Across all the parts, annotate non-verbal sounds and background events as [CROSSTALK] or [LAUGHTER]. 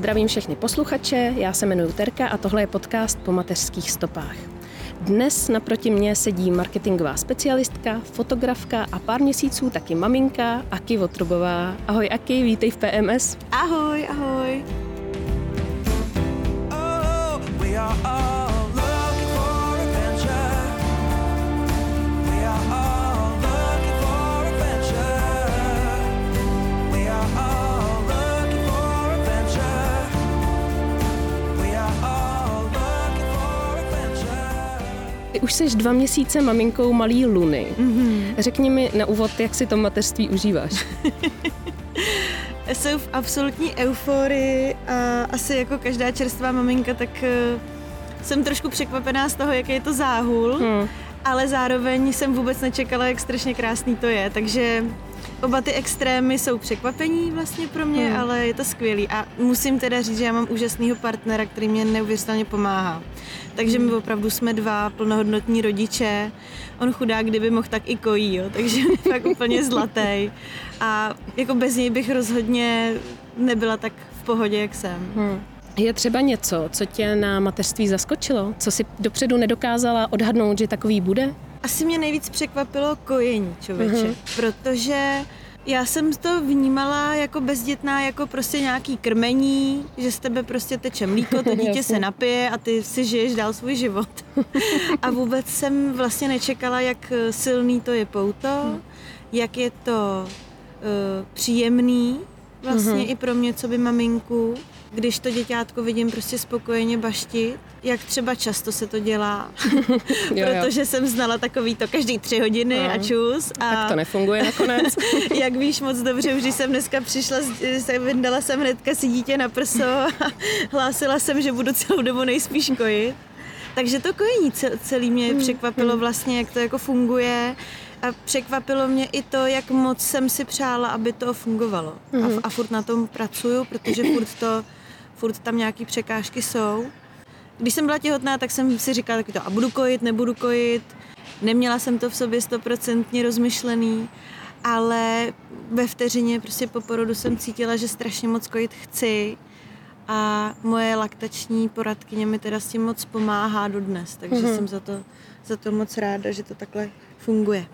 Zdravím všechny posluchače, já se jmenuji Terka a tohle je podcast po mateřských stopách. Dnes naproti mně sedí marketingová specialistka, fotografka a pár měsíců taky maminka Aki Votrubová. Ahoj Aki, vítej v PMS. Ahoj, ahoj. Oh, we are all už jsi dva měsíce maminkou malý Luny. Mm-hmm. Řekni mi na úvod, jak si to mateřství užíváš. [LAUGHS] Jsem v absolutní euforii a asi jako každá čerstvá maminka, tak eh, jsem trošku překvapená z toho, jaký je to záhul, hmm. Ale zároveň jsem vůbec nečekala, jak strašně krásný to je, takže Oba ty extrémy jsou překvapení vlastně pro mě, hmm. ale je to skvělý. A musím teda říct, že já mám úžasného partnera, který mě neuvěřitelně pomáhá. Takže my opravdu jsme dva plnohodnotní rodiče. On chudá, kdyby mohl, tak i kojí, jo. takže [LAUGHS] je fakt úplně zlatý. A jako bez něj bych rozhodně nebyla tak v pohodě, jak jsem. Hmm. Je třeba něco, co tě na mateřství zaskočilo? Co si dopředu nedokázala odhadnout, že takový bude? Asi mě nejvíc překvapilo kojení, člověče, mm-hmm. protože já jsem to vnímala jako bezdětná, jako prostě nějaký krmení, že z tebe prostě teče mlíko, to [LAUGHS] dítě se napije a ty si žiješ dál svůj život. [LAUGHS] a vůbec jsem vlastně nečekala, jak silný to je pouto, jak je to uh, příjemný vlastně mm-hmm. i pro mě, co by maminku když to děťátko vidím prostě spokojeně baštit, jak třeba často se to dělá, [LAUGHS] jo, protože jo. jsem znala takový to každý tři hodiny no. a čus. A tak to nefunguje nakonec. [LAUGHS] jak víš moc dobře, když jsem dneska přišla, se vyndala jsem hnedka si dítě na prso a [LAUGHS] hlásila jsem, že budu celou dobu nejspíš kojit. Takže to kojení celý mě hmm, překvapilo hmm. vlastně, jak to jako funguje a překvapilo mě i to, jak moc jsem si přála, aby to fungovalo. A, hmm. a furt na tom pracuju, protože furt to furt tam nějaký překážky jsou. Když jsem byla těhotná, tak jsem si říkala taky to, a budu kojit, nebudu kojit. Neměla jsem to v sobě stoprocentně rozmyšlený, ale ve vteřině prostě po porodu jsem cítila, že strašně moc kojit chci a moje laktační poradkyně mi teda s tím moc pomáhá dodnes, takže mm-hmm. jsem za to, za to moc ráda, že to takhle funguje.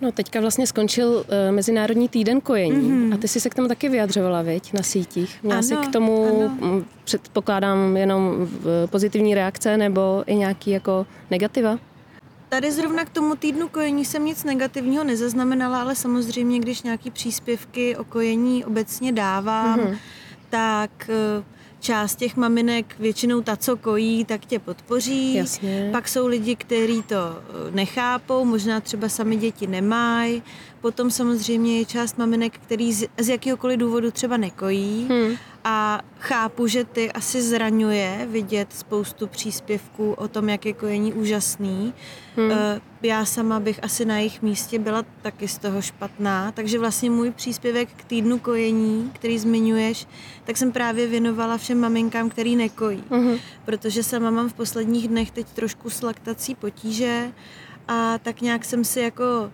No teďka vlastně skončil uh, Mezinárodní týden kojení mm-hmm. a ty jsi se k tomu taky vyjadřovala, viď, na sítích. Měla jsi k tomu, ano. předpokládám, jenom pozitivní reakce nebo i nějaký jako negativa? Tady zrovna k tomu týdnu kojení jsem nic negativního nezaznamenala, ale samozřejmě, když nějaký příspěvky o kojení obecně dávám, mm-hmm. tak uh, část těch maminek, většinou ta, co kojí, tak tě podpoří. Jasně. Pak jsou lidi, kteří to eh, nechápou, možná třeba sami děti nemají. Potom samozřejmě je část maminek, který z, z jakýhokoliv důvodu třeba nekojí. Hmm a chápu, že ty asi zraňuje vidět spoustu příspěvků o tom, jak je kojení úžasný. Hmm. Eh, já sama bych asi na jejich místě byla taky z toho špatná, takže vlastně můj příspěvek k týdnu kojení, který zmiňuješ, tak jsem právě věnovala všem maminkám, který nekojí. Hmm. Protože sama mám v posledních dnech teď trošku s laktací potíže a tak nějak jsem si jako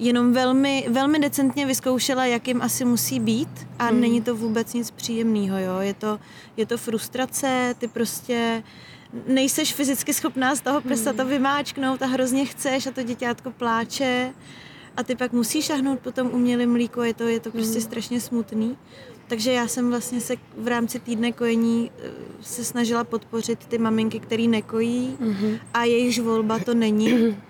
jenom velmi, velmi decentně vyzkoušela, jak jim asi musí být a hmm. není to vůbec nic příjemného, jo. Je to, je to frustrace, ty prostě nejseš fyzicky schopná z toho prsa to hmm. vymáčknout a hrozně chceš a to děťátko pláče a ty pak musíš šahnout po tom umělém mlíku, je to, je to prostě hmm. strašně smutný. Takže já jsem vlastně se v rámci týdne kojení eh, se snažila podpořit ty maminky, které nekojí mm-hmm. a jejichž volba to není. [CLEARS THROAT]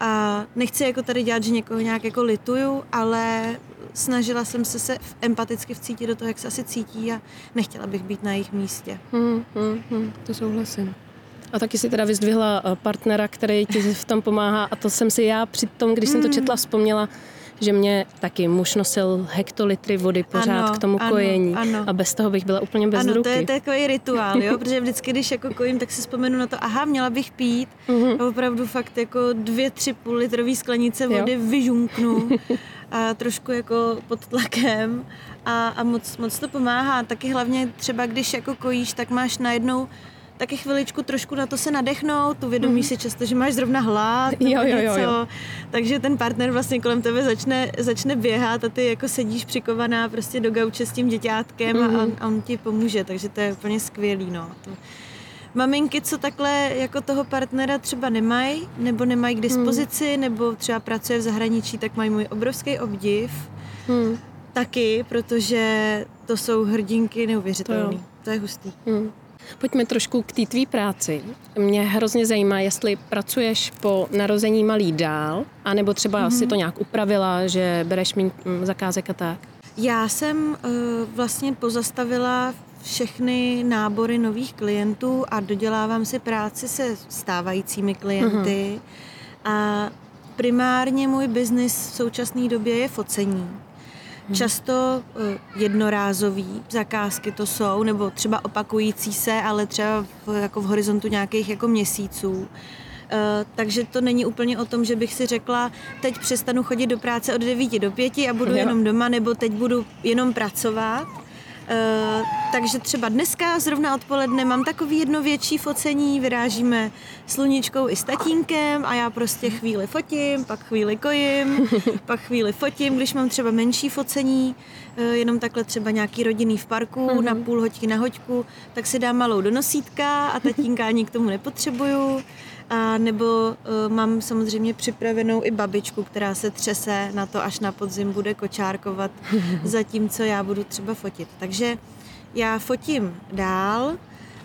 A nechci jako tady dělat, že někoho nějak jako lituju, ale snažila jsem se se empaticky vcítit do toho, jak se asi cítí a nechtěla bych být na jejich místě. Hmm, hmm, hmm, to souhlasím. A taky si teda vyzdvihla eh, partnera, který ti v tom pomáhá a to jsem si já při tom, když jsem to hmm. četla, vzpomněla, že mě taky muž nosil hektolitry vody pořád Ano, k tomu ano, kojení ano. a bez toho bych byla úplně bez ano, ruky. to je takový rituál, jo, protože vždycky, když jako kojím, tak si vzpomenu na to, aha, měla bych pít Mhm. a opravdu fakt jako dvě, tři půl litrový sklenice Jo. vody vyžunknu a trošku jako pod tlakem a, a moc, moc to pomáhá. Taky hlavně třeba, když jako kojíš, tak máš najednou taky chviličku trošku na to se nadechnout, uvědomíš si často, že máš zrovna hlad Mhm. Jo, jo, jo, jo. takže ten partner vlastně kolem tebe začne, začne běhat a ty jako sedíš přikovaná prostě do gauče s tím děťátkem Mhm. a on, a on ti pomůže, takže to je úplně skvělý, no. To, Maminky, co takhle jako toho partnera třeba nemají, nebo nemají k dispozici, Hmm. nebo třeba pracuje v zahraničí, tak mají můj obrovský obdiv. Hmm. Taky, protože to jsou hrdinky neuvěřitelné. To To, jo. to je hustý. Hmm. Pojďme trošku k té tvý práci. Mě hrozně zajímá, jestli pracuješ po narození malý dál, anebo třeba Mhm. mm-hmm. si to nějak upravila, že bereš méně mm, zakázek a tak. Já jsem uh, vlastně pozastavila všechny nábory nových klientů a dodělávám si práci se stávajícími klienty. A primárně můj biznis v současné době je focení. Často eh, jednorázový zakázky to jsou, nebo třeba opakující se, ale třeba v, jako v horizontu nějakých jako měsíců. Eh, takže to není úplně o tom, že bych si řekla, teď přestanu chodit do práce od 9 do 5 a budu Jo. jenom doma, nebo teď budu jenom pracovat. Eh, takže třeba dneska zrovna odpoledne mám takový jedno větší focení, vyrážíme sluníčkou i s tatínkem a já prostě chvíli fotím, pak chvíli kojím, [LAUGHS] pak chvíli fotím, když mám třeba menší focení, eh, jenom takhle třeba nějaký rodinný v parku Mhm. na půl hoďky na hoďku, tak si dám malou do nosítka a tatínka ani k tomu nepotřebuju. A nebo uh, mám samozřejmě připravenou i babičku, která se třese na to, až na podzim bude kočárkovat, [LAUGHS] zatímco já budu třeba fotit. Takže já fotím dál,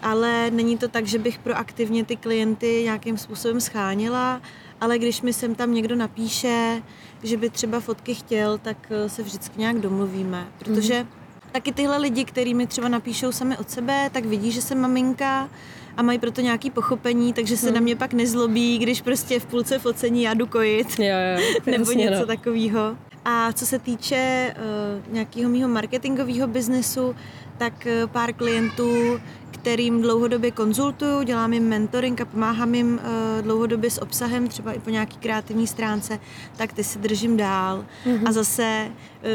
ale není to tak, že bych proaktivně ty klienty nějakým způsobem schánila, ale když mi sem tam někdo napíše, že by třeba fotky chtěl, tak eh, se vždycky nějak domluvíme, protože taky tyhle lidi, který mi třeba napíšou sami od sebe, tak vidí, že jsem maminka a mají proto nějaký pochopení, takže se na mě pak nezlobí, když prostě v půlce focení já jdu kojit Jo, jo, [LAUGHS] nebo jasně, něco no. takového. A co se týče uh, nějakého mého marketingového biznesu, tak uh, pár klientů, kterým dlouhodobě konzultuju, dělám jim mentoring a pomáhám jim uh, dlouhodobě s obsahem, třeba i po nějaký kreativní stránce, tak ty si držím dál. Mm-hmm. A zase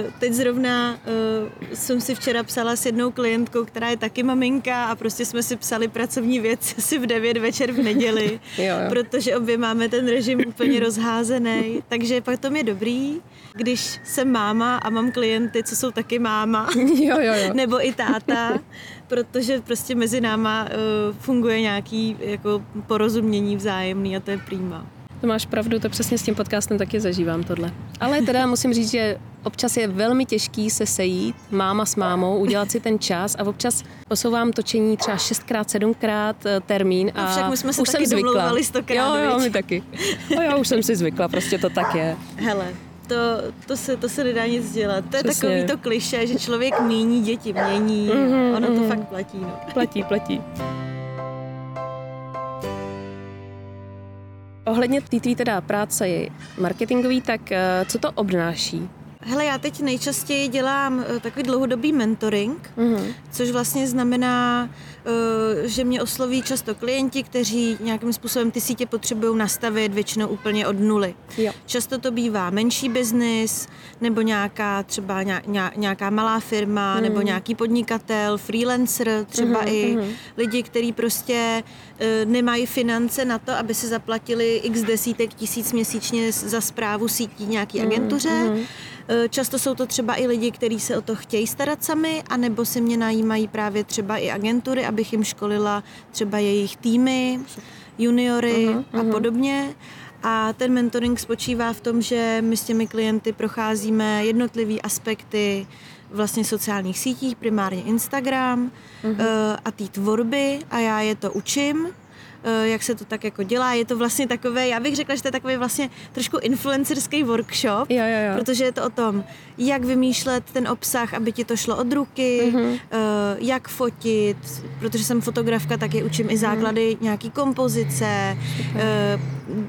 uh, teď zrovna uh, jsem si včera psala s jednou klientkou, která je taky maminka a prostě jsme si psali pracovní věc [LAUGHS] asi v 9 večer v neděli, [LAUGHS] Jo, jo. protože obě máme ten režim úplně rozházený. [LAUGHS] Takže pak to je dobrý, když jsem máma a mám klienty, co jsou taky máma, Jo, jo, jo. nebo i táta, protože prostě mezi náma uh, funguje nějaký jako porozumění vzájemný a to je prýma. To máš pravdu, to přesně s tím podcastem taky zažívám tohle. Ale teda musím říct, že občas je velmi těžký se sejít, máma s mámou, udělat si ten čas a občas posouvám točení třeba šestkrát, sedmkrát eh, termín a No však my jsme se už taky jsem zvykla. domlouvali stokrát, Jo, jo, my taky. No já už jsem si zvykla, prostě to tak je. Hele, to, to, se, to se nedá nic dělat. To je Přesně. takový to kliše, že člověk míní, děti mění. Mhm, ono to mhm. fakt platí. No. Platí, platí. Ohledně té teda práce je marketingový, tak eh, co to obnáší? Hele, já teď nejčastěji dělám eh, takový dlouhodobý mentoring, Mhm. což vlastně znamená, že mě osloví často klienti, kteří nějakým způsobem ty sítě potřebují nastavit většinou úplně od nuly. Jo. Často to bývá menší biznis, nebo nějaká třeba ně- ně- nějaká malá firma, nebo nějaký podnikatel, freelancer, třeba Mhm, i mhm. lidi, kteří prostě eh, nemají finance na to, aby si zaplatili x desítek tisíc měsíčně za zprávu sítí nějaký agentuře. mhm. Eh, Často jsou to třeba i lidi, kteří se o to chtějí starat sami, anebo si mě najímají právě třeba i agentury, abych jim školila třeba jejich týmy, juniory Mhm, a podobně. A ten mentoring spočívá v tom, že my s těmi klienty procházíme jednotlivé aspekty vlastně sociálních sítích, primárně Instagram Mhm. eh, a té tvorby a já je to učím jak se to tak jako dělá. Je to vlastně takové, já bych řekla, že to je takový vlastně trošku influencerský workshop, jo, jo, jo. protože je to o tom, jak vymýšlet ten obsah, aby ti to šlo od ruky, mm-hmm. jak fotit, protože jsem fotografka, tak je učím i základy mm-hmm. nějaký kompozice, Super.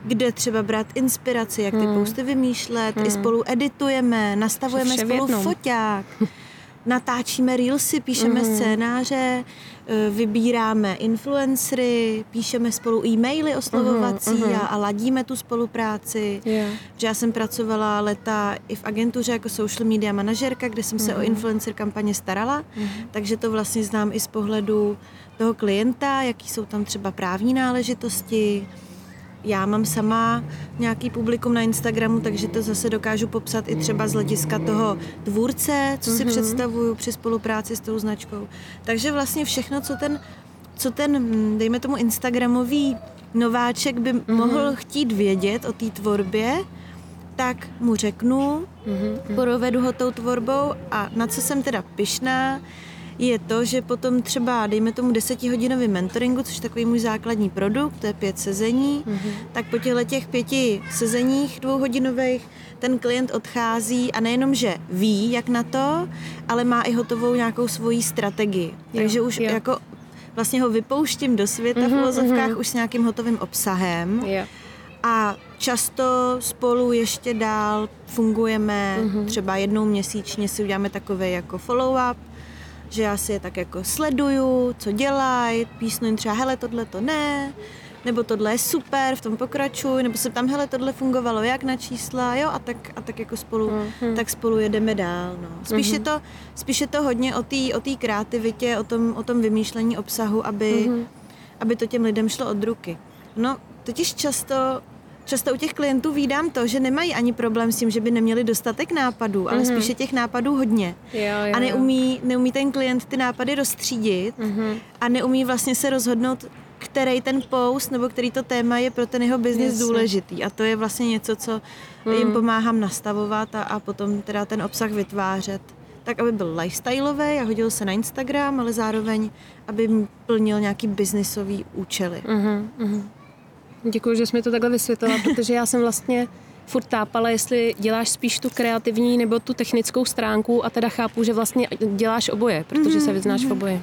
kde třeba brát inspiraci, jak ty mm. posty vymýšlet, mm. i spolu editujeme, nastavujeme spolu foťák. [LAUGHS] natáčíme reelsy, píšeme mm-hmm. scénáře, eh, vybíráme influencery, píšeme spolu e-maily oslovovací mm-hmm. a, a ladíme tu spolupráci. Yeah. Že já jsem pracovala leta i v agentuře jako social media manažerka, kde jsem mm-hmm. se o mhm. influencer kampaně starala, mm-hmm. takže to vlastně znám i z pohledu toho klienta, jaký jsou tam třeba právní náležitosti, já mám sama nějaký publikum na Instagramu, takže to zase dokážu popsat i třeba z hlediska toho tvůrce, co si mm-hmm. představuju při spolupráci s tou značkou. Takže vlastně všechno, co ten, co ten dejme tomu Instagramový nováček by mm-hmm. mohl chtít vědět o té tvorbě, tak mu řeknu, mm-hmm. provedu ho tou tvorbou a na co jsem teda pyšná, je to, že potom třeba, dejme tomu desetihodinový mentoringu, což je takový můj základní produkt, to je pět sezení, mm-hmm. tak po těchto těch pěti sezeních dvouhodinových ten klient odchází a nejenom, že ví, jak na to, ale má i hotovou nějakou svoji strategii. Jo, Takže už jo. jako vlastně ho vypouštím do světa mm-hmm, v uvozovkách mm-hmm. už s nějakým hotovým obsahem. Jo. A často spolu ještě dál fungujeme, mm-hmm. třeba jednou měsíčně si uděláme takové jako follow-up, že já si je tak jako sleduju, co dělají, písnu jim třeba, hele, tohle to ne, nebo tohle je super, v tom pokračuj, nebo se tam, hele, tohle fungovalo jak na čísla, jo, a tak, a tak jako spolu, mm-hmm. tak spolu jedeme dál, no. Spíš, mm-hmm. je to, spíš je to hodně o té o tý kreativitě, o tom, o tom vymýšlení obsahu, aby, mm-hmm. aby to těm lidem šlo od ruky. No, totiž často často u těch klientů vídám to, že nemají ani problém s tím, že by neměli dostatek nápadů, ale mm-hmm. spíše těch nápadů hodně. Jo, jo, a neumí, neumí ten klient ty nápady rozstřídit mm-hmm. a neumí vlastně se rozhodnout, který ten post nebo který to téma je pro ten jeho biznis důležitý. A to je vlastně něco, co mm. jim pomáhám nastavovat a, a potom teda ten obsah vytvářet tak, aby byl lifestyleový a hodil se na Instagram, ale zároveň, aby plnil nějaký biznisový účely. Mm-hmm. Děkuji, že jsi mi to takhle vysvětlila, protože já jsem vlastně furt tápala, jestli děláš spíš tu kreativní nebo tu technickou stránku a teda chápu, že vlastně děláš oboje, protože se vyznáš v oboje.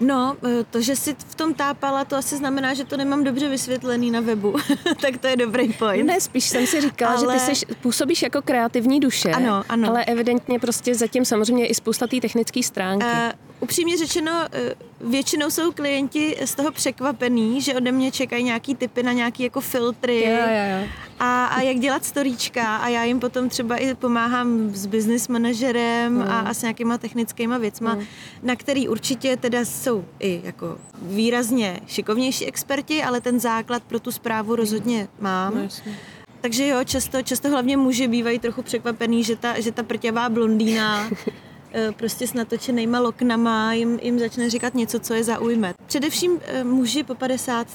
No, eh, to, že si v tom tápala, to asi znamená, že to nemám dobře vysvětlený na webu. [LAUGHS] tak to je dobrý point. Ne, spíš jsem si říkala, ale... že ty seš, působíš jako kreativní duše, ano, ano. ale evidentně prostě zatím samozřejmě i spousta té technické stránky. Uh, upřímně řečeno, eh, většinou jsou klienti z toho překvapení, že ode mě čekají nějaký typy na nějaký jako filtry jo, jo, jo. A, a jak dělat storíčka a já jim potom třeba i pomáhám s business manažerem mm. a, a s nějakýma technickýma věcma, mm. na který určitě teda jsou i jako výrazně šikovnější experti, ale ten základ pro tu zprávu rozhodně mám. No, takže jo, často, často hlavně muži bývají trochu překvapený, že ta, že ta prťavá blondýna [LAUGHS] prostě s natočenýma loknama jim, jim začne říkat něco, co je zaujme. Především eh, muži po 50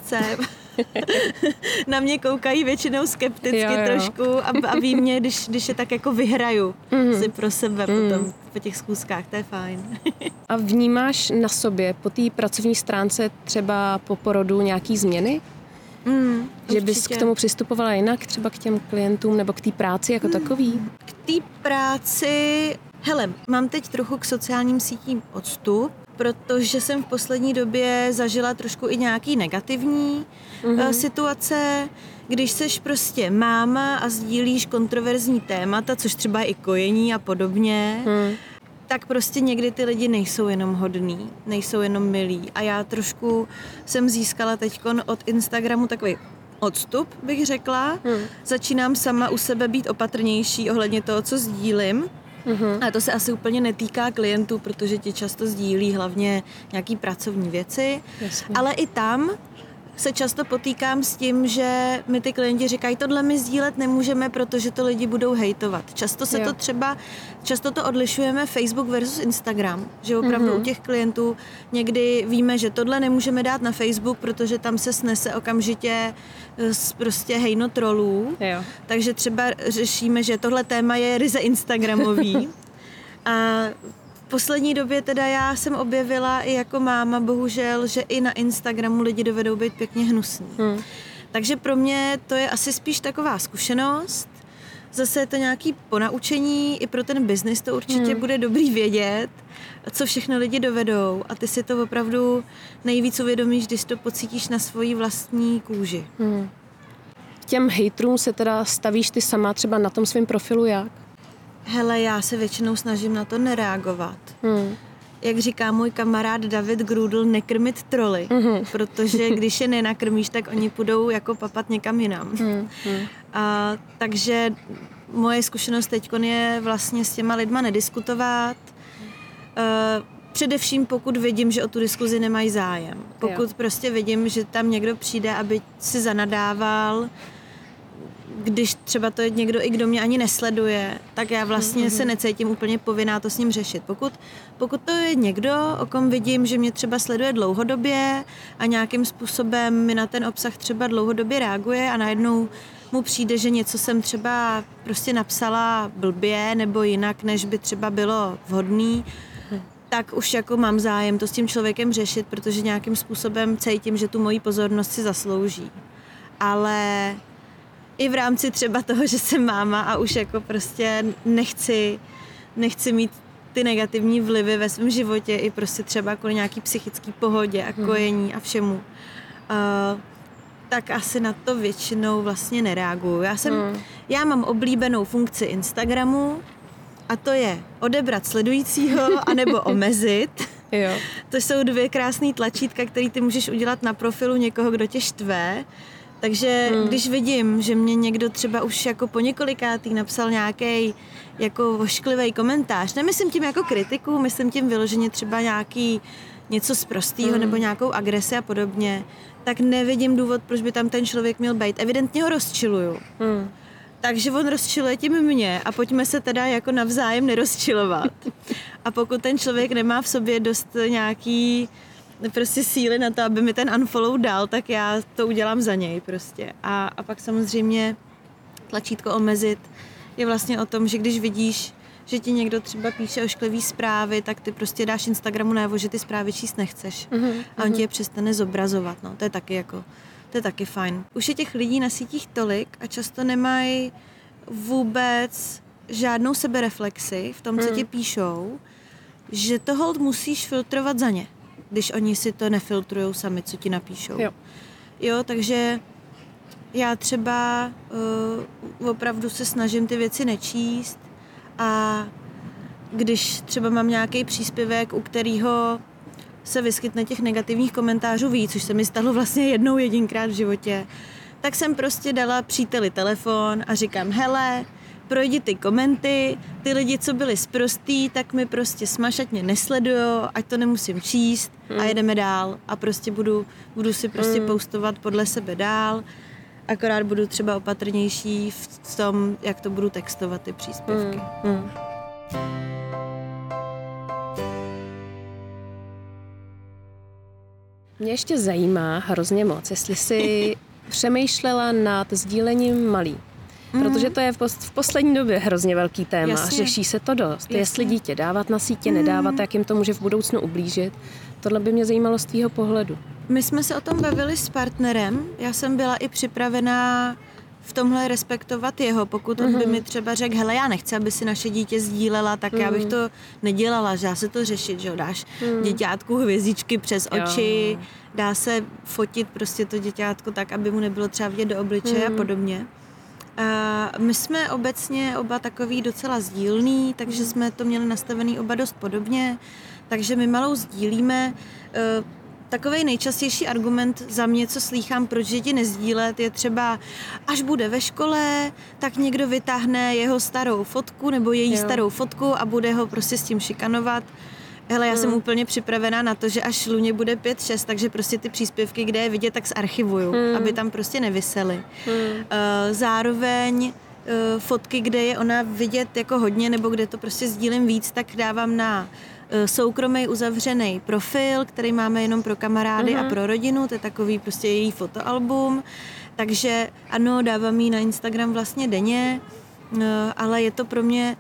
[LAUGHS] na mě koukají většinou skepticky jo, jo. trošku a, a ví mě, když, když je tak jako vyhraju mm. si pro sebe mm. potom po těch zkuskách, to je fajn. [LAUGHS] a vnímáš na sobě po té pracovní stránce třeba po porodu nějaký změny? Mm, že bys k tomu přistupovala jinak, třeba k těm klientům nebo k té práci jako mm. takový? K té práci Hele, mám teď trochu k sociálním sítím odstup, protože jsem v poslední době zažila trošku i nějaký negativní mm-hmm. situace, když seš prostě máma a sdílíš kontroverzní témata, což třeba i kojení a podobně, mm. tak prostě někdy ty lidi nejsou jenom hodní, nejsou jenom milí. A já trošku jsem získala teď od Instagramu takový odstup, bych řekla. Mm. Začínám sama u sebe být opatrnější ohledně toho, co sdílím Mm-hmm. A to se asi úplně netýká klientů, protože ti často sdílí hlavně nějaký pracovní věci. Jasně. Ale i tam se často potýkám s tím, že mi ty klienti říkají, tohle my sdílet nemůžeme, protože to lidi budou hejtovat. Často se jo. to třeba, často to odlišujeme Facebook versus Instagram, že opravdu mm-hmm. u těch klientů někdy víme, že tohle nemůžeme dát na Facebook, protože tam se snese okamžitě eh, z prostě hejno trolů. Jo. Takže třeba řešíme, že tohle téma je ryze Instagramový. [LAUGHS] a poslední době teda já jsem objevila i jako máma, bohužel, že i na Instagramu lidi dovedou být pěkně hnusní. Hmm. Takže pro mě to je asi spíš taková zkušenost, zase je to nějaký ponaučení, i pro ten biznis to určitě hmm. bude dobrý vědět, co všechno lidi dovedou a ty si to opravdu nejvíc uvědomíš, když to pocítíš na svojí vlastní kůži. Hmm. Těm hejtrům se teda stavíš ty sama třeba na tom svém profilu jak? Hele, já se většinou snažím na to nereagovat. Hmm. Jak říká můj kamarád David Grudl, nekrmit troly, hmm. protože [LAUGHS] když je nenakrmíš, tak oni půjdou jako papat někam jinam. Hmm. Hmm. A, takže moje zkušenost teď je vlastně s těma lidma nediskutovat. Uh, především pokud vidím, že o tu diskuzi nemají zájem. Pokud jo. prostě vidím, že tam někdo přijde, aby si zanadával, když třeba to je někdo, i kdo mě ani nesleduje, tak já vlastně mm-hmm. se necítím úplně povinná to s ním řešit. Pokud, pokud to je někdo, o kom vidím, že mě třeba sleduje dlouhodobě a nějakým způsobem mi na ten obsah třeba dlouhodobě reaguje a najednou mu přijde, že něco jsem třeba prostě napsala blbě nebo jinak, než by třeba bylo vhodný, tak už jako mám zájem to s tím člověkem řešit, protože nějakým způsobem cítím, že tu moji pozornost si zaslouží. Ale i v rámci třeba toho, že jsem máma a už jako prostě nechci, nechci mít ty negativní vlivy ve svém životě i prostě třeba kvůli nějaký psychický pohodě a hmm. kojení a všemu. Uh, tak asi na to většinou vlastně nereaguju. Já jsem, hmm. já mám oblíbenou funkci Instagramu a to je odebrat sledujícího [LAUGHS] anebo omezit. Jo. To jsou dvě krásné tlačítka, které ty můžeš udělat na profilu někoho, kdo tě štve takže hmm. když vidím, že mě někdo třeba už jako po několikátý napsal nějaký jako vošklivý komentář, nemyslím tím jako kritiku, myslím tím vyloženě třeba nějaký něco z prostého hmm. nebo nějakou agresi a podobně, tak nevidím důvod, proč by tam ten člověk měl být. Evidentně ho rozčiluju. Hmm. Takže on rozčiluje tím mě a pojďme se teda jako navzájem nerozčilovat. [LAUGHS] A pokud ten člověk nemá v sobě dost nějaký prostě síly na to, aby mi ten unfollow dal, tak já to udělám za něj prostě. A, a pak samozřejmě tlačítko omezit je vlastně o tom, že když vidíš, že ti někdo třeba píše ošklivý zprávy, tak ty prostě dáš Instagramu najevo, že ty zprávy číst nechceš. Mm-hmm. A on ti je přestane zobrazovat, no. To je taky jako, to je taky fajn. Už je těch lidí na sítích tolik a často nemají vůbec žádnou sebereflexi v tom, co mm. ti píšou, že to hold musíš filtrovat za ně když oni si to nefiltrují sami, co ti napíšou. Jo, jo takže já třeba uh, opravdu se snažím ty věci nečíst a když třeba mám nějaký příspěvek, u kterého se vyskytne těch negativních komentářů víc, což se mi stalo vlastně jednou jedinkrát v životě, tak jsem prostě dala příteli telefon a říkám, hele, projdi ty komenty, ty lidi, co byli zprostý, tak mi prostě smašatně nesledujou, ať to nemusím číst hmm. a jedeme dál a prostě budu, budu si prostě hmm. postovat podle sebe dál, akorát budu třeba opatrnější v tom, jak to budu textovat ty příspěvky. Hmm. Hmm. Mě ještě zajímá hrozně moc, jestli jsi [LAUGHS] přemýšlela nad sdílením malý. Mm. Protože to je v, v poslední době hrozně velký téma. Jasně. Řeší se to dost. Jasně. Jestli dítě dávat na sítě, mm. nedávat, jak jim to může v budoucnu ublížit. Tohle by mě zajímalo z tvýho pohledu. My jsme se o tom bavili s partnerem. Já jsem byla i připravená v tomhle respektovat jeho. Pokud on mm-hmm. by mhm. mi třeba řekl, hele, já nechci, aby si naše dítě sdílela, tak mm-hmm. já bych mhm. to nedělala, že já se to řešit, že jo, dáš mm. děťátku hvězdičky přes oči, jo. dá se fotit prostě to děťátko tak, aby mu nebylo třeba vidět do obličeje mm. a mhm. podobně. My jsme obecně oba takový docela sdílný, takže jsme to měli nastavený oba dost podobně, takže my malou sdílíme. E, takový nejčastější argument za mě, co slýchám, proč děti nezdílet, je třeba, až bude ve škole, tak někdo vytáhne jeho starou fotku nebo její jo. starou fotku a bude ho prostě s tím šikanovat. Hele, já hmm. jsem úplně připravená na to, že až Luně bude 5-6, takže prostě ty příspěvky, kde je vidět, tak zarchivuju, hmm. aby tam prostě nevysely. Hmm. Uh, zároveň uh, fotky, kde je ona vidět jako hodně, nebo kde to prostě sdílím víc, tak dávám na uh, soukromý uzavřený profil, který máme jenom pro kamarády hmm a pro rodinu, to je takový prostě její fotoalbum. Takže ano, dávám ji na Instagram vlastně denně, ale je to pro mě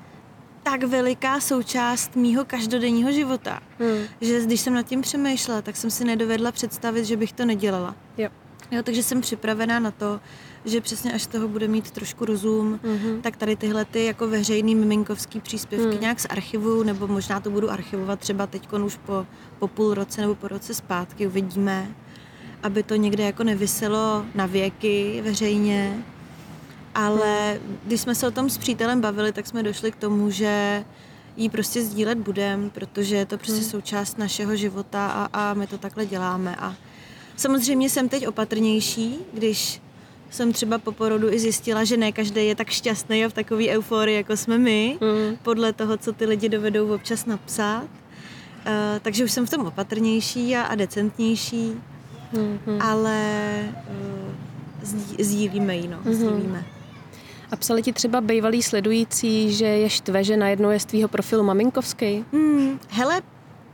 tak veliká součást mýho každodenního života, Hmm. že když jsem nad tím přemýšlela, tak jsem si nedovedla představit, že bych to nedělala. Jo. Jo, takže jsem připravená na to, že přesně až toho bude mít trošku rozum, Mhm. tak tady tyhle ty jako veřejný miminkovský příspěvky Hmm. nějak z archivu, nebo možná to budu archivovat třeba teď už po, po půl roce nebo po roce zpátky, uvidíme, aby to někde jako nevyselo na věky veřejně. Ale když jsme se o tom s přítelem bavili, tak jsme došli k tomu, že jí prostě sdílet budem, protože je to prostě Hmm. součást našeho života a, a my to takhle děláme. A samozřejmě jsem teď opatrnější, když jsem třeba po porodu i zjistila, že ne každý je tak šťastný a v takové euforii, jako jsme my, Hmm. podle toho, co ty lidi dovedou občas napsat. Uh, takže už jsem v tom opatrnější a, a decentnější, Hmm. Hmm. ale uh, sdí, sdílíme ji, no, Mhm. sdílíme. A psali ti třeba bývalí sledující, že je štve, že najednou je z tvýho profilu maminkovský? Hmm, hele,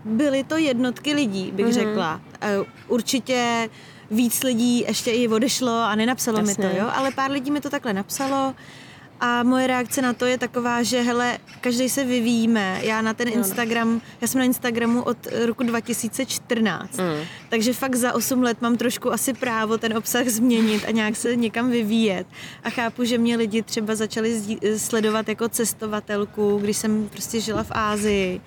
byly to jednotky lidí, bych Mhm. řekla. Uh, určitě víc lidí ještě i odešlo a nenapsalo mi Jasně. to, jo, ale pár lidí mi to takhle napsalo a moje reakce na to je taková, že hele, každý se vyvíjíme. Já na ten no. Instagram, já jsem na Instagramu od roku 2014, Mm. takže fakt za 8 let mám trošku asi právo ten obsah změnit a nějak se někam vyvíjet. A chápu, že mě lidi třeba začali sledovat jako cestovatelku, když jsem prostě žila v Ázii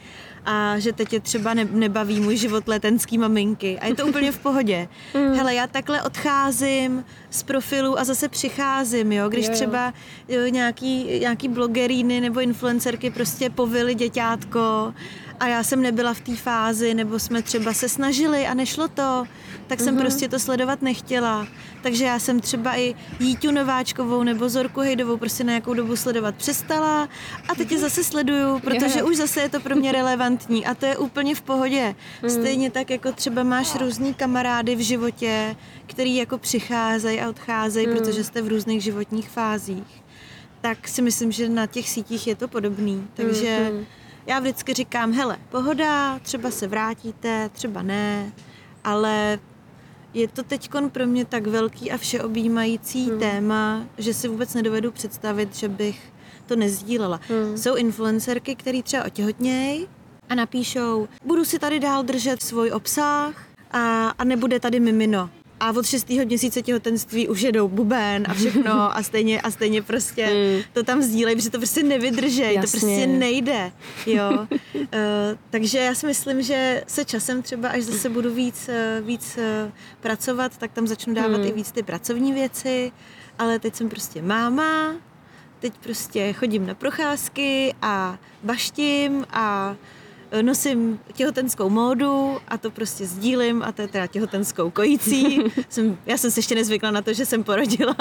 a že teď je třeba ne- nebaví můj život letenský maminky a je to úplně v pohodě. [LAUGHS] Mm. Hele, já takhle odcházím z profilu a zase přicházím, jo, když Jo, jo. třeba jo, nějaký, nějaký blogeríny nebo influencerky prostě povily děťátko a já jsem nebyla v té fázi, nebo jsme třeba se snažili a nešlo to, tak jsem Mhm. prostě to sledovat nechtěla. Takže já jsem třeba i Jíťu Nováčkovou nebo Zorku Hejdovou prostě na nějakou dobu sledovat přestala a teď je zase sleduju, protože už zase je to pro mě relevantní a to je úplně v pohodě. Mhm. Stejně tak, jako třeba máš různý kamarády v životě, který jako přicházejí a odcházejí, Mhm. protože jste v různých životních fázích. Tak si myslím, že na těch sítích je to podobný. Takže Mhm. já vždycky říkám, hele, pohoda, třeba se vrátíte, třeba ne, ale je to teď pro mě tak velký a všeobjímající Hmm. téma, že si vůbec nedovedu představit, že bych to nezdílela. Hmm. Jsou influencerky, který třeba otěhotnějí a napíšou, budu si tady dál držet svůj obsah a, a nebude tady mimino. A od šestého měsíce těhotenství už jedou buben a všechno a stejně, a stejně prostě Hmm. to tam sdílejí, protože to prostě nevydržej, to prostě nejde. Jo. uh, [LAUGHS] takže já si myslím, že se časem třeba, až zase budu víc, eh, víc eh, pracovat, tak tam začnu dávat Hmm. i víc ty pracovní věci, ale teď jsem prostě máma, teď prostě chodím na procházky a baštím a nosím těhotenskou módu a to prostě sdílím a to je teda těhotenskou kojící. [LAUGHS] jsem, já jsem se ještě nezvykla na to, že jsem porodila.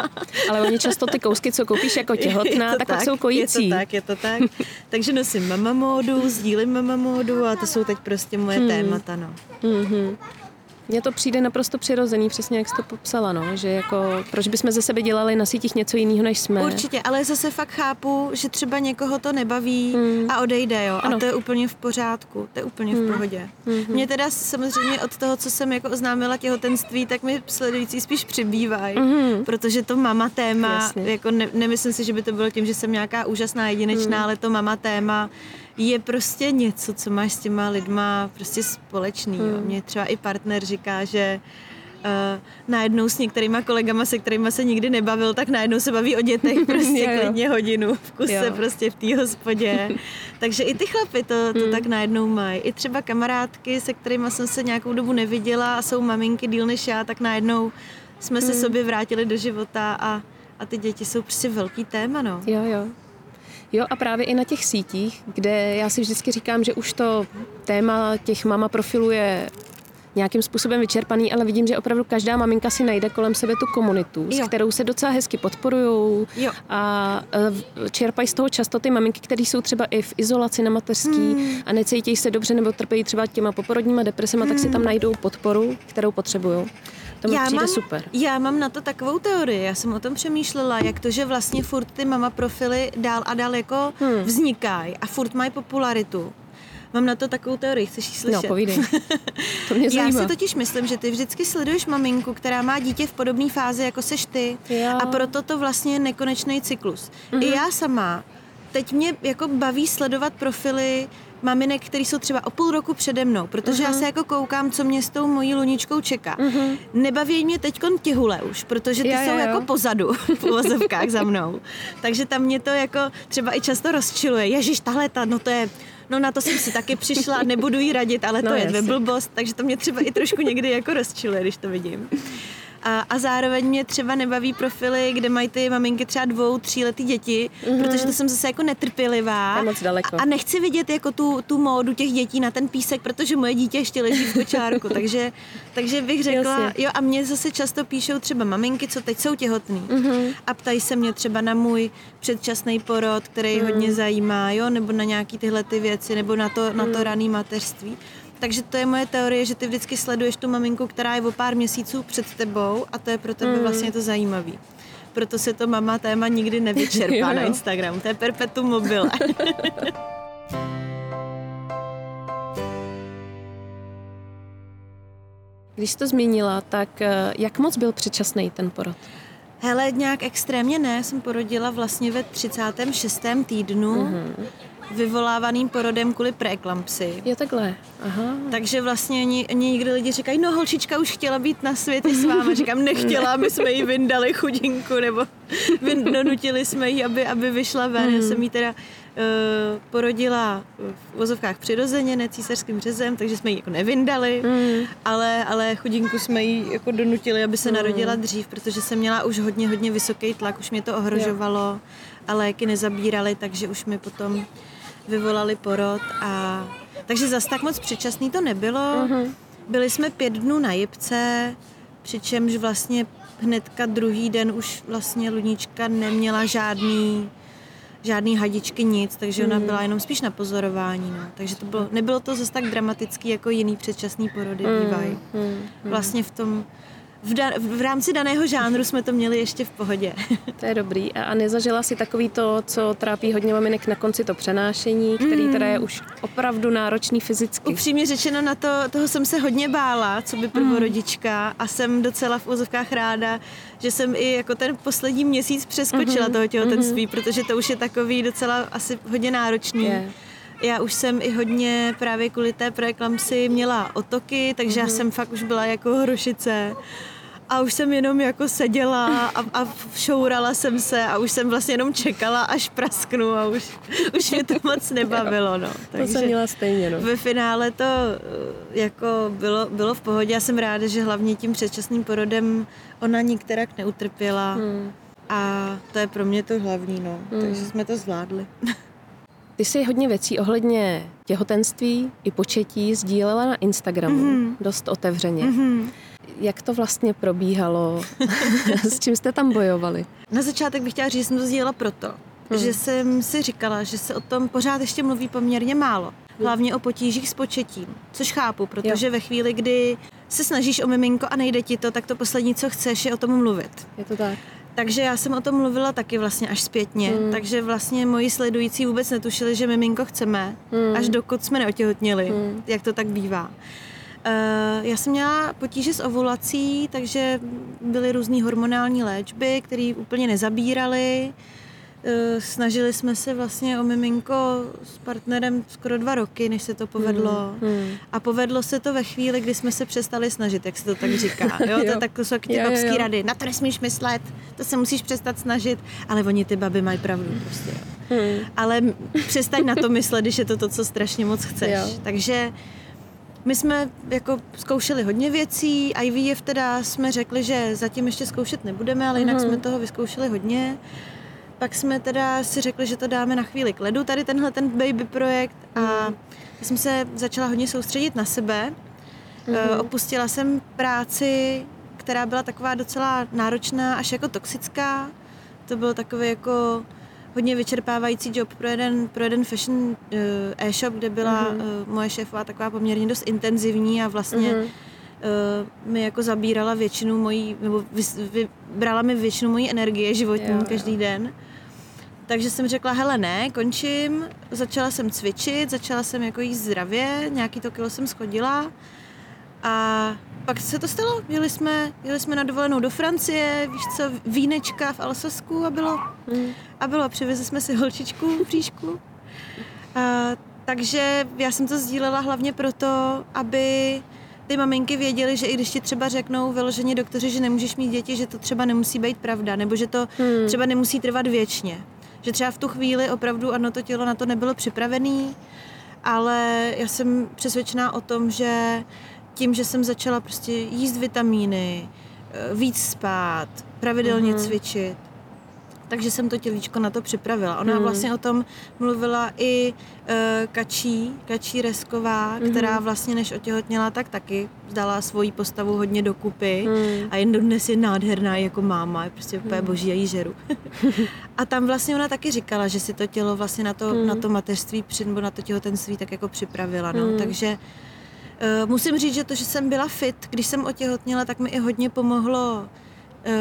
Ale oni často ty kousky, co koupíš jako [LAUGHS] těhotná, tak, tak jsou kojící. Je to tak, je to tak. Takže nosím mama módu, sdílím mama módu a to jsou teď prostě moje Hmm. témata, no. Mhm. Mně to přijde naprosto přirozený, přesně jak jsi to popsala, no, že jako, proč bychom ze sebe dělali na sítích něco jiného, než jsme. Určitě, ale zase fakt chápu, že třeba někoho to nebaví Hmm. a odejde, jo. Ano. A to je úplně v pořádku, to je úplně v pohodě. Mhm. Mě teda samozřejmě od toho, co jsem jako oznámila těhotenství, tak mi sledující spíš přibývají, Mhm. protože to mama téma, Jasně. jako ne, nemyslím si, že by to bylo tím, že jsem nějaká úžasná jedinečná, Mhm. ale to mama téma je prostě něco, co máš s těma lidma prostě společný. Jo. Mhm. Mě třeba i partner říká, že Uh, najednou s některýma kolegama, se kterými se nikdy nebavil, tak najednou se baví o dětech [LAUGHS] prostě Jo, jo. klidně hodinu v kuse Jo. prostě v té hospodě. [LAUGHS] Takže i ty chlapy to, to Hmm. tak najednou mají. I třeba kamarádky, se kterými jsem se nějakou dobu neviděla a jsou maminky díl než já, tak najednou jsme se Hmm. sobě vrátili do života a, a ty děti jsou prostě velký téma, no. Jo, jo. Jo a právě i na těch sítích, kde já si vždycky říkám, že už to téma těch mama profilů je nějakým způsobem vyčerpaný, ale vidím, že opravdu každá maminka si najde kolem sebe tu komunitu, s Jo. kterou se docela hezky podporujou Jo. a e, čerpají z toho často ty maminky, které jsou třeba i v izolaci na mateřský Hmm. a necítí se dobře nebo trpějí třeba těma poporodníma depresema, tak si tam najdou podporu, kterou potřebují. To mi přijde mám, super. Já mám na to takovou teorii, já jsem o tom přemýšlela, jak to, že vlastně furt ty mama profily dál a dál jako Hmm. hmm. vznikají a furt mají popularitu. Mám na to takovou teorii, chceš ji slyšet? No, povídej. [LAUGHS] To mě Já si totiž myslím, že ty vždycky sleduješ maminku, která má dítě v podobné fázi, jako seš ty. Jo. A proto to vlastně je nekonečný cyklus. Mhm. I já sama teď mě jako baví sledovat profily maminek, které jsou třeba o půl roku přede mnou, protože uh-huh. já Mhm. se jako koukám, co mě s tou mojí luničkou čeká. Uh-huh. Nebaví mě teď těhule už, protože ty Jo, jsou jo. jako pozadu [LAUGHS] v uvozovkách za mnou. Takže tam mě to jako třeba i často rozčiluje. Ježíš, tahle ta, no to je No na to jsem si taky přišla, nebudu jí radit, ale No, to je blbost, takže to mě třeba i trošku někdy jako rozčiluje, když to vidím. A, a zároveň mě třeba nebaví profily, kde mají ty maminky třeba dvou, tříletý děti, mm-hmm. protože to jsem zase jako netrpělivá. Je moc daleko. A, a nechci vidět jako tu, tu módu těch dětí na ten písek, protože moje dítě ještě leží v kočárku, [LAUGHS] takže, takže bych řekla, Jasně. jo a mě zase často píšou třeba maminky, co teď jsou těhotný mm-hmm. a ptají se mě třeba na můj předčasný porod, který mm. hodně zajímá, jo, nebo na nějaký tyhle ty věci, nebo na to, mm. na to raný mateřství. Takže to je moje teorie, že ty vždycky sleduješ tu maminku, která je o pár měsíců před tebou a to je pro tebe mm. vlastně to zajímavý. Proto se to mama téma nikdy [LAUGHS] nevyčerpá na Instagramu. To je perpetuum mobile. [LAUGHS] Když jsi to zmínila, tak eh, jak moc byl předčasný ten porod? Hele, nějak extrémně ne, jsem porodila vlastně ve 36. týdnu, mm-hmm. Vyvolávaným porodem kvůli preeklampsii. Je takhle. Aha. Takže vlastně někdy lidi říkají, no holčička už chtěla být na světě s váma. [LAUGHS] Říkám, nechtěla, my jsme jí vyndali chudinku, nebo donutili jsme jí, aby, aby vyšla ven. Já jsem jí teda uh, porodila v vozovkách přirozeně, ne císařským řezem, takže jsme ji jako nevyndali, Mm. ale, ale chudinku jsme jí jako donutili, aby se narodila dřív, protože jsem měla už hodně, hodně vysoký tlak, už mě to ohrožovalo a léky nezabíraly, takže už mi potom vyvolali porod a takže zas tak moc předčasný to nebylo. Byli jsme pět dnů na jipce, přičemž vlastně hnedka druhý den už vlastně Luníčka neměla žádný žádný hadičky, nic, takže ona byla jenom spíš na pozorování. No. Takže to bylo, nebylo to zase tak dramatický, jako jiný předčasný porody bývají. Vlastně v tom, v, da, v rámci daného žánru jsme to měli ještě v pohodě. [LAUGHS] To je dobrý. A, a nezažila si takový to, co trápí hodně maminek na konci to přenášení, který teda je už opravdu náročný fyzicky. Upřímně řečeno, na to, toho jsem se hodně bála, co by prvorodička a jsem docela v úzovkách ráda, že jsem i jako ten poslední měsíc přeskočila toho těhotenství, protože to už je takový docela asi hodně náročný. Je. Já už jsem i hodně právě kvůli té preeklampsii měla otoky, takže já jsem fakt už byla jako hrušice. A už jsem jenom jako seděla a, a šourala jsem se a už jsem vlastně jenom čekala, až prasknu a už, už mě to moc nebavilo. No. To jsem měla stejně, no. Ve finále to eh, jako bylo, bylo v pohodě. Já jsem ráda, že hlavně tím předčasným porodem ona nikterak neutrpěla. Hmm. A to je pro mě to hlavní, no. Takže jsme to zvládli. [LAUGHS] Ty jsi hodně věcí ohledně těhotenství i početí sdílela na Instagramu, Mhm. dost otevřeně. Jak to vlastně probíhalo? [LAUGHS] S čím jste tam bojovali? Na začátek bych chtěla říct, že jsem to sdílela proto, že jsem si říkala, že se o tom pořád ještě mluví poměrně málo. Hlavně o potížích s početím, což chápu, protože ve chvíli, kdy se snažíš o miminko a nejde ti to, tak to poslední, co chceš, je o tom mluvit. Je to tak? Takže já jsem o tom mluvila taky vlastně až zpětně. Hmm. Takže vlastně moji sledující vůbec netušili, že miminko chceme, hmm. až dokud jsme neotěhotněli, hmm. jak to tak bývá. Uh, já jsem měla potíže s ovulací, takže byly různé hormonální léčby, které úplně nezabíraly. Uh, snažili jsme se vlastně o miminko s partnerem skoro dva roky, než se to povedlo. Hmm. A povedlo se to ve chvíli, kdy jsme se přestali snažit, jak se to tak říká. [LAUGHS] Jo, to, Jo. je tak to jsou ty Jo, babský jo. rady. Na to nesmíš myslet, to se musíš přestat snažit. Ale oni ty baby mají pravdu prostě. Jo. Hmm. Ale přestaň na to myslet, když je to to, co strašně moc chceš. Jo. Takže my jsme jako zkoušeli hodně věcí, IVF teda jsme řekli, že zatím ještě zkoušet nebudeme, ale jinak Mhm. jsme toho vyzkoušeli hodně. Pak jsme teda si řekli, že to dáme na chvíli k ledu, tady tenhle ten baby projekt a Mhm. já jsem se začala hodně soustředit na sebe. Mhm. Eh, Opustila jsem práci, která byla taková docela náročná, až jako toxická. To byl takový jako hodně vyčerpávající job pro jeden, pro jeden fashion eh, e-shop, kde byla Mhm. uh, moje šéfová taková poměrně dost intenzivní a vlastně Mhm. uh, mi jako zabírala většinu mojí, nebo vybrala mi většinu mojí energie životní Jo, jo. každý den. Takže jsem řekla, hele ne, končím, začala jsem cvičit, začala jsem jako jíst zdravě, nějaký to kilo jsem schodila A pak se to stalo, jeli jsme, jeli jsme na dovolenou do Francie, víš co, vínečka v Alsasku a bylo. Mm. A bylo, přivezli jsme si holčičku v příšku. A, takže já jsem to sdílela hlavně proto, aby ty maminky věděly, že i když ti třeba řeknou vyloženě doktoři, že nemůžeš mít děti, že to třeba nemusí být pravda, nebo že to hmm. třeba nemusí trvat věčně. Že třeba v tu chvíli opravdu ano, to tělo na to nebylo připravený, ale já jsem přesvědčená o tom, že tím, že jsem začala prostě jíst vitamíny, eh, víc spát, pravidelně mm-hmm. cvičit, takže jsem to tělíčko na to připravila. Ona hmm. vlastně o tom mluvila i uh, Kačí, Kačí Resková, hmm. která vlastně než otěhotněla, tak taky dala svoji postavu hodně dokupy hmm. a jen dnes je nádherná jako máma, je prostě úplně hmm. boží a jí žeru. [LAUGHS] a tam vlastně ona taky říkala, že si to tělo vlastně na to, hmm. na to mateřství nebo na to těhotenství tak jako připravila. No. Hmm. Takže musím říct, že to, že jsem byla fit, když jsem otěhotněla, tak mi i hodně pomohlo uh,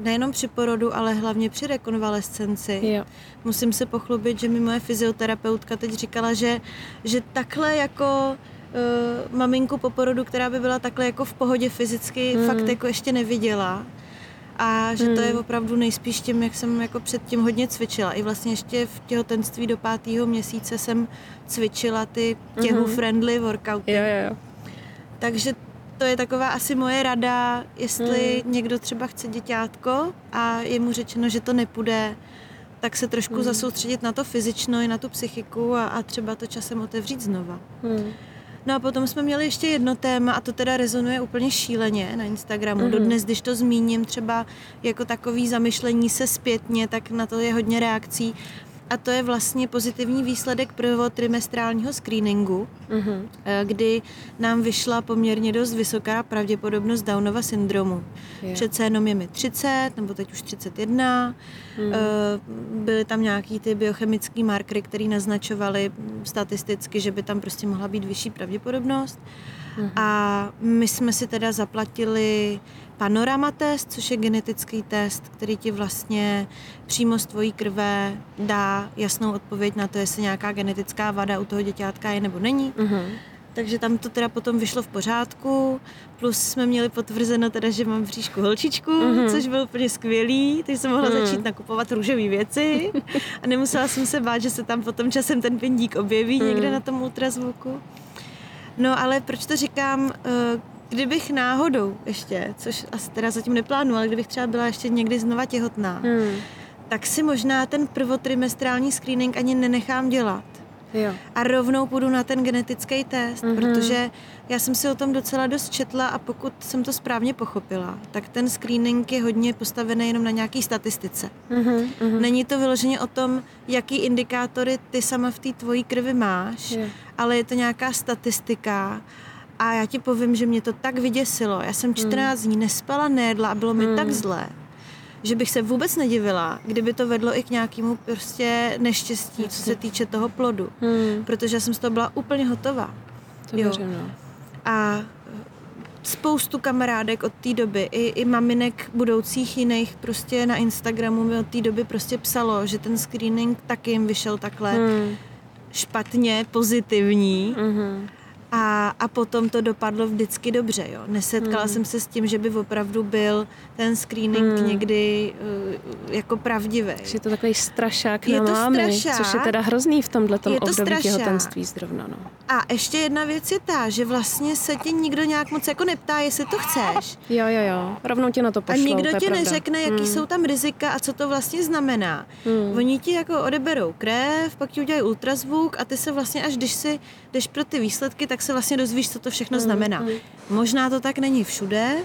nejenom při porodu, ale hlavně při rekonvalescenci. Jo. Musím se pochlubit, že mi moje fyzioterapeutka teď říkala, že, že takhle jako uh, maminku po porodu, která by byla takhle jako v pohodě fyzicky, mm. fakt jako ještě neviděla. A že mm. to je hmm. opravdu nejspíš tím, jak jsem jako předtím hodně cvičila. I vlastně ještě v těhotenství do pátého měsíce jsem cvičila ty těhu-friendly mhm. workouty. Jo, jo, jo. Takže to je taková asi moje rada, jestli hmm. někdo třeba chce děťátko a je mu řečeno, že to nepůjde, tak se trošku hmm. zasoustředit na to fyzično i na tu psychiku a, a třeba to časem otevřít znova. Hmm. No a potom jsme měli ještě jedno téma a to teda rezonuje úplně šíleně na Instagramu. Mm-hmm. Dodnes, když to zmíním třeba jako takový zamyšlení se zpětně, tak na to je hodně reakcí a to je vlastně pozitivní výsledek prvotrimestrálního screeningu, uh-huh. kdy nám vyšla poměrně dost vysoká pravděpodobnost Downova syndromu. Yeah. Přece jenom je mi 30, nebo teď už 31. Uh-huh. Byly tam nějaký ty biochemické markery, které naznačovaly statisticky, že by tam prostě mohla být vyšší pravděpodobnost. Uh-huh. A my jsme si teda zaplatili panorama test, což je genetický test, který ti vlastně přímo z tvojí krve dá jasnou odpověď na to, jestli nějaká genetická vada u toho děťátka je nebo není. Uh-huh. Takže tam to teda potom vyšlo v pořádku, plus jsme měli potvrzeno teda, že mám v říšku holčičku, uh-huh. což bylo úplně skvělý, takže jsem mohla uh-huh. začít nakupovat růžové věci a nemusela jsem se bát, že se tam potom časem ten pindík objeví uh-huh. někde na tom ultrazvuku. No ale proč to říkám, eh, kdybych náhodou ještě, což asi teda zatím neplánu, ale kdybych třeba byla ještě někdy znova těhotná, hmm. tak si možná ten prvotrimestrální screening ani nenechám dělat. Jo. A rovnou půjdu na ten genetický test, mm-hmm. protože já jsem si o tom docela dost četla a pokud jsem to správně pochopila, tak ten screening je hodně postavený jenom na nějaký statistice. Mm-hmm. Není to vyloženě o tom, jaký indikátory ty sama v té tvojí krvi máš, jo. ale je to nějaká statistika a já ti povím, že mě to tak vyděsilo. Já jsem 14 hmm. dní nespala, nejedla a bylo mi hmm. tak zlé, že bych se vůbec nedivila, kdyby to vedlo i k nějakému prostě neštěstí, co se týče toho plodu. Hmm. Protože já jsem z toho byla úplně hotová. To jo. Věřím, no. A spoustu kamarádek od té doby, i, i maminek budoucích jiných prostě na Instagramu mi od té doby prostě psalo, že ten screening taky jim vyšel takhle hmm. špatně, pozitivní. Hmm a, a potom to dopadlo vždycky dobře, jo. Nesetkala hmm. jsem se s tím, že by opravdu byl ten screening hmm. někdy uh, jako pravdivý. Je to takový strašák je na to mámy, strašák, což je teda hrozný v tomhle období strašák. těhotenství zrovna, no. A ještě jedna věc je ta, že vlastně se tě nikdo nějak moc jako neptá, jestli to chceš. Jo, jo, jo, rovnou tě na to pošlou, A nikdo ti pravda. neřekne, jaký hmm. jsou tam rizika a co to vlastně znamená. Hmm. Oni ti jako odeberou krev, pak ti udělají ultrazvuk a ty se vlastně až když si jdeš pro ty výsledky, tak se vlastně dozvíš, co to všechno mm, znamená. Mm. Možná to tak není všude,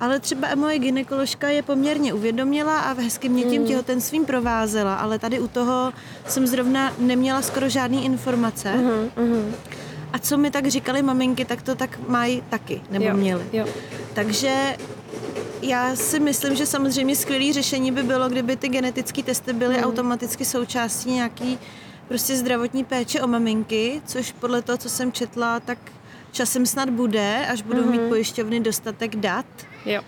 ale třeba moje ginekoložka je poměrně uvědomila a hezky mě tím mm. těhotenstvím provázela, ale tady u toho jsem zrovna neměla skoro žádný informace. Mm, mm. A co mi tak říkali maminky, tak to tak mají taky, nebo jo, měli. Jo. Takže já si myslím, že samozřejmě skvělé řešení by bylo, kdyby ty genetické testy byly mm. automaticky součástí nějaký prostě zdravotní péče o maminky, což podle toho, co jsem četla, tak časem snad bude, až budou mm-hmm. mít mhm. pojišťovny dostatek dat. Jo.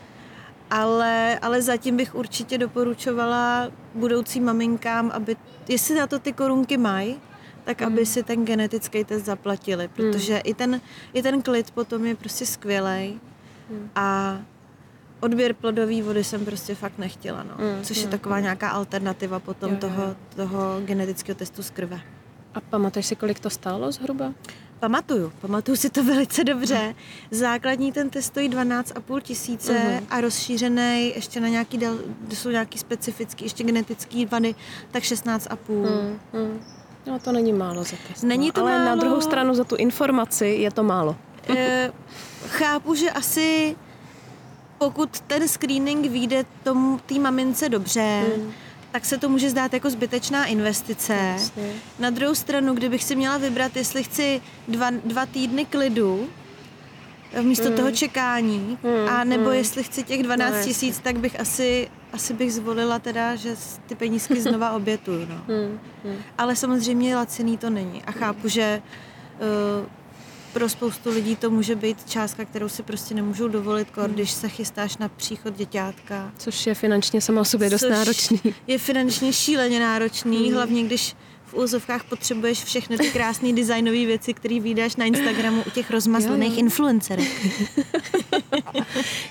Ale, ale zatím bych určitě doporučovala budoucím maminkám, aby, jestli na to ty korunky mají, tak aby si ten genetický test zaplatili, protože i, ten, i ten klid potom je prostě skvělej a odběr plodové vody jsem prostě fakt nechtěla, no. což je taková nějaká alternativa potom Jo, jo, toho, toho genetického testu z krve. A pamatuješ si, kolik to stálo zhruba? Pamatuju, pamatuju si to [LAUGHS] velice dobře. Základní ten test stojí 12,5 tisíce Mhm. a rozšířený ještě na nějaký, kde jsou nějaký specifický, ještě genetický vady, tak 16,5. Hmm, hmm. No to není málo za test. Není no. to Ale na málo. druhou stranu za tu informaci je to málo. Eh, chápu, že asi pokud ten screening vyjde tomu té mamince dobře, Hmm. tak se to může zdát jako zbytečná investice. Jasně. Na druhou stranu, kdybych si měla vybrat, jestli chci dva, dva týdny klidu eh, místo toho čekání, Mm, a nebo mm. jestli chci těch 12 No, tisíc, tak bych asi, asi bych zvolila teda, že ty penízky znova [LAUGHS] obětuju. No. Hmm, hmm. Ale samozřejmě laciný to není. A chápu, že uh, pro spoustu lidí to může být částka, kterou si prostě nemůžou dovolit, kor, když se chystáš na příchod děťátka. Což je finančně samo o sobě dost náročný. Je finančně šíleně náročný, hlavně když v úzovkách potřebuješ všechny ty krásné designové věci, které vydáš na Instagramu u těch rozmazlených Jo, jo. influencerů. [LAUGHS]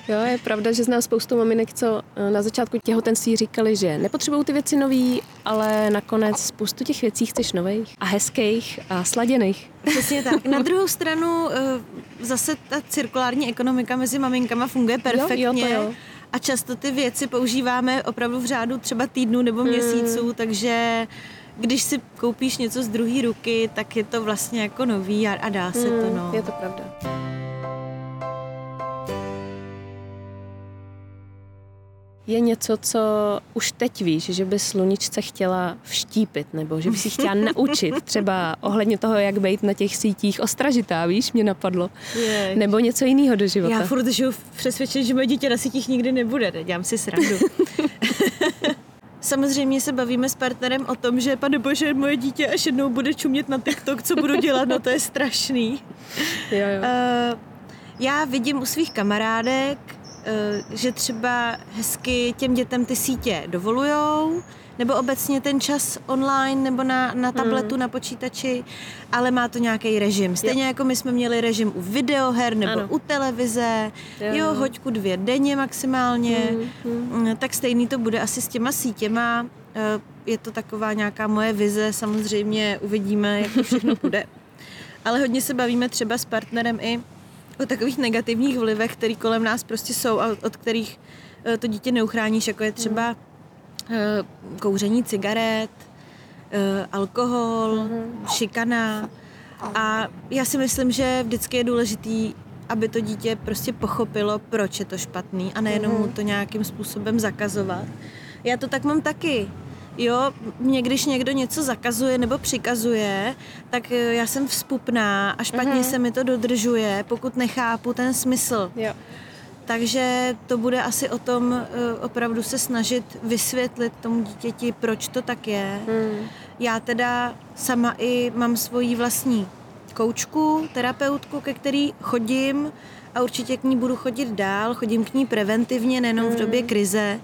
Jo, je pravda, že znám spoustu maminek, co eh, na začátku těhotenství říkali, že nepotřebují ty věci nový, ale nakonec spoustu těch věcí chceš nových a hezkých a sladěných. Přesně tak. Na druhou stranu eh, zase ta cirkulární ekonomika mezi maminkama funguje perfektně. Jo, jo, to jo. A často ty věci používáme opravdu v řádu třeba týdnů nebo Hmm. měsíců, takže když si koupíš něco z druhé ruky, tak je to vlastně jako nový a, a dá se to, no. Hmm, Je to pravda. Je něco, co už teď víš, že by sluničce chtěla vštípit, nebo že by si chtěla [LAUGHS] naučit, třeba ohledně toho, jak být na těch sítích ostražitá, víš, mě napadlo. Je. Nebo něco jiného do života. Já furt žiju v přesvědčení, že moje dítě na sítích nikdy nebude, ne? dělám si srandu. [LAUGHS] Samozřejmě se bavíme s partnerem o tom, že pane bože, moje dítě až jednou bude čumět na TikTok, co budu dělat, no to je strašný. Jo, jo. Uh, já vidím u svých kamarádek, uh, že třeba hezky těm dětem ty sítě dovolujou, nebo obecně ten čas online nebo na, na tabletu, Hmm. na počítači, ale má to nějaký režim. Stejně jako my jsme měli režim u videoher nebo Ano. u televize, Jo, jo, jo. hoďku dvě denně maximálně, Mm, Mm, tak stejný to bude asi s těma sítěma. Eh, Je to taková nějaká moje vize, samozřejmě uvidíme, jak to všechno [LAUGHS] bude. Ale hodně se bavíme třeba s partnerem i o takových negativních vlivech, které kolem nás prostě jsou a od kterých eh, to dítě neuchráníš, jako je třeba eh, kouření cigaret, eh, alkohol, šikana. A já si myslím, že vždycky je důležitý, aby to dítě prostě pochopilo, proč je to špatný a nejenom mu to nějakým způsobem zakazovat. Já to tak mám taky. Jo, mě když někdo něco zakazuje nebo přikazuje, tak eh, já jsem vzpupná a špatně se mi to dodržuje, pokud nechápu ten smysl. jo. Takže to bude asi o tom eh, opravdu se snažit vysvětlit tomu dítěti, proč to tak je. Mm. Já teda sama i mám svoji vlastní koučku, terapeutku, ke který chodím a určitě k ní budu chodit dál. Chodím k ní preventivně, nejenom v době krize.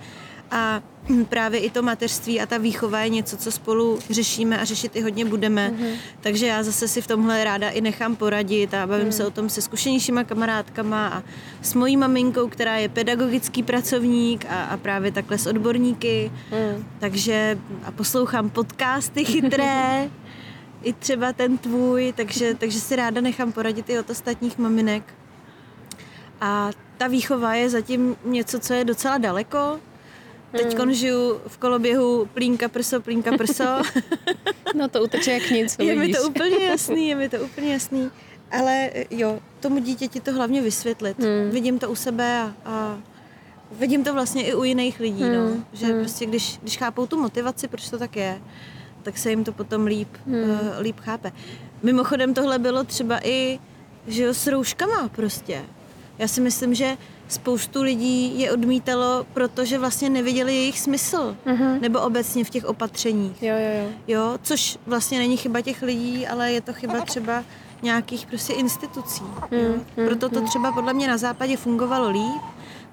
A [CLEARS THROAT] právě i to mateřství a ta výchova je něco, co spolu řešíme a řešit i hodně budeme. Mm-hmm. Takže já zase si v tomhle ráda i nechám poradit a bavím mm. se o tom se zkušenějšíma kamarádkama a s mojí maminkou, která je pedagogický pracovník a, a právě takhle s odborníky. Mm. Takže a poslouchám podcasty chytré, [LAUGHS] i třeba ten tvůj, takže, takže si ráda nechám poradit i od ostatních maminek. A ta výchova je zatím něco, co je docela daleko. Teď Hmm. žiju v koloběhu plínka prso, plínka prso. [LAUGHS] No to uteče jak nic, je mi vidíš. to úplně jasný, je mi to úplně jasný. Ale jo, tomu dítěti to hlavně vysvětlit. Hmm. Vidím to u sebe a, a vidím to vlastně i u jiných lidí, no. Hmm, Že prostě když, když chápou tu motivaci, proč to tak je, tak se jim to potom líp, Hmm. uh, líp chápe. Mimochodem tohle bylo třeba i že jo, s rouškama prostě. Já si myslím, že spoustu lidí je odmítalo, protože vlastně neviděli jejich smysl. Mhm. Nebo obecně v těch opatřeních. Jo, jo, jo. Jo, což vlastně není chyba těch lidí, ale je to chyba třeba nějakých prostě institucí. Jo. mm, Proto to třeba podle mě na západě fungovalo líp,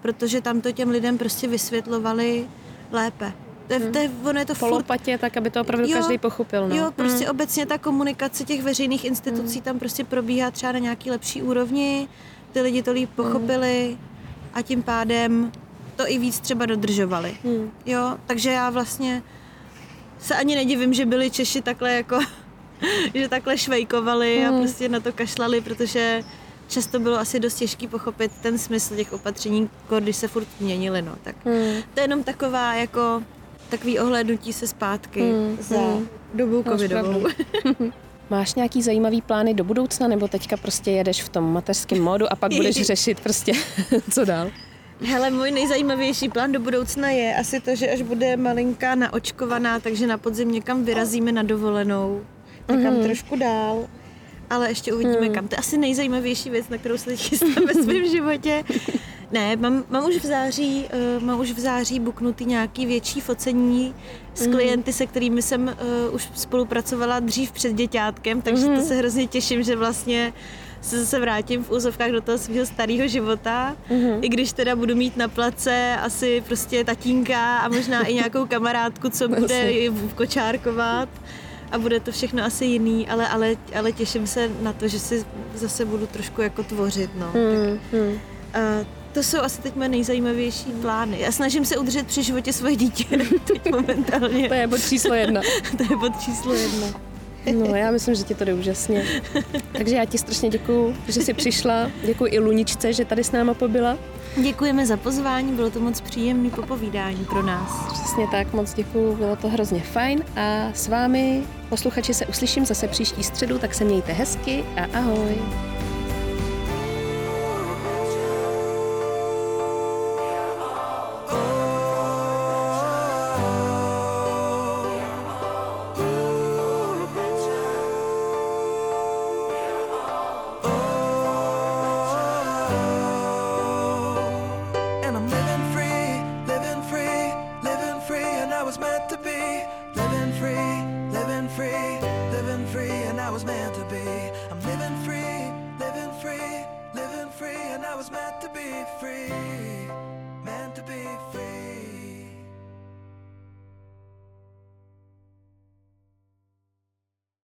protože tam to těm lidem prostě vysvětlovali lépe. To je, to je, ono je to furt Polopatě, tak aby to opravdu Jo, každý pochopil. No. Jo, prostě hmm. obecně ta komunikace těch veřejných institucí Hmm. tam prostě probíhá třeba na nějaký lepší úrovni, ty lidi to líp pochopili a tím pádem to i víc třeba dodržovali. Hmm. Jo, takže já vlastně se ani nedivím, že byli Češi takhle jako, [LAUGHS] že takhle švejkovali a Hmm. prostě na to kašlali, protože často bylo asi dost těžký pochopit ten smysl těch opatření, když se furt měnili, no. Tak Hmm. to je jenom taková jako takový ohlédnutí se zpátky Hmm, za hmm. dobu covidovou. [LAUGHS] Máš nějaký zajímavý plány do budoucna, nebo teďka prostě jedeš v tom mateřském módu a pak budeš [LAUGHS] řešit prostě, [LAUGHS] co dál? Hele, můj nejzajímavější plán do budoucna je asi to, že až bude malinká naočkovaná, takže na podzim někam vyrazíme na dovolenou, někam Mhm. trošku dál, ale ještě uvidíme Hmm. kam. To je asi nejzajímavější věc, na kterou se teď chystám ve svém životě. Ne, mám, mám už v září, uh, mám už v září buknutý nějaký větší focení s Mhm. klienty, se kterými jsem uh, už spolupracovala dřív před děťátkem, takže Mhm. to se hrozně těším, že vlastně se zase vrátím v úzovkách do toho svého starého života, Mhm. i když teda budu mít na place asi prostě tatínka a možná i nějakou kamarádku, co [LAUGHS] bude kočárkovat a bude to všechno asi jiný, ale, ale, ale těším se na to, že si zase budu trošku jako tvořit, no. Hmm. Hmm. A to jsou asi teď moje nejzajímavější plány. Já snažím se udržet při životě svoje dítě [LAUGHS] teď momentálně. To je bod číslo jedna. [LAUGHS] to je bod číslo jedna. No, já myslím, že ti to jde úžasně. Takže já ti strašně děkuju, že jsi přišla. Děkuji i Luničce, že tady s náma pobyla. Děkujeme za pozvání, bylo to moc příjemné popovídání pro nás. Přesně tak, moc děkuju, bylo to hrozně fajn a s vámi, posluchači, se uslyším zase příští středu, tak se mějte hezky a ahoj.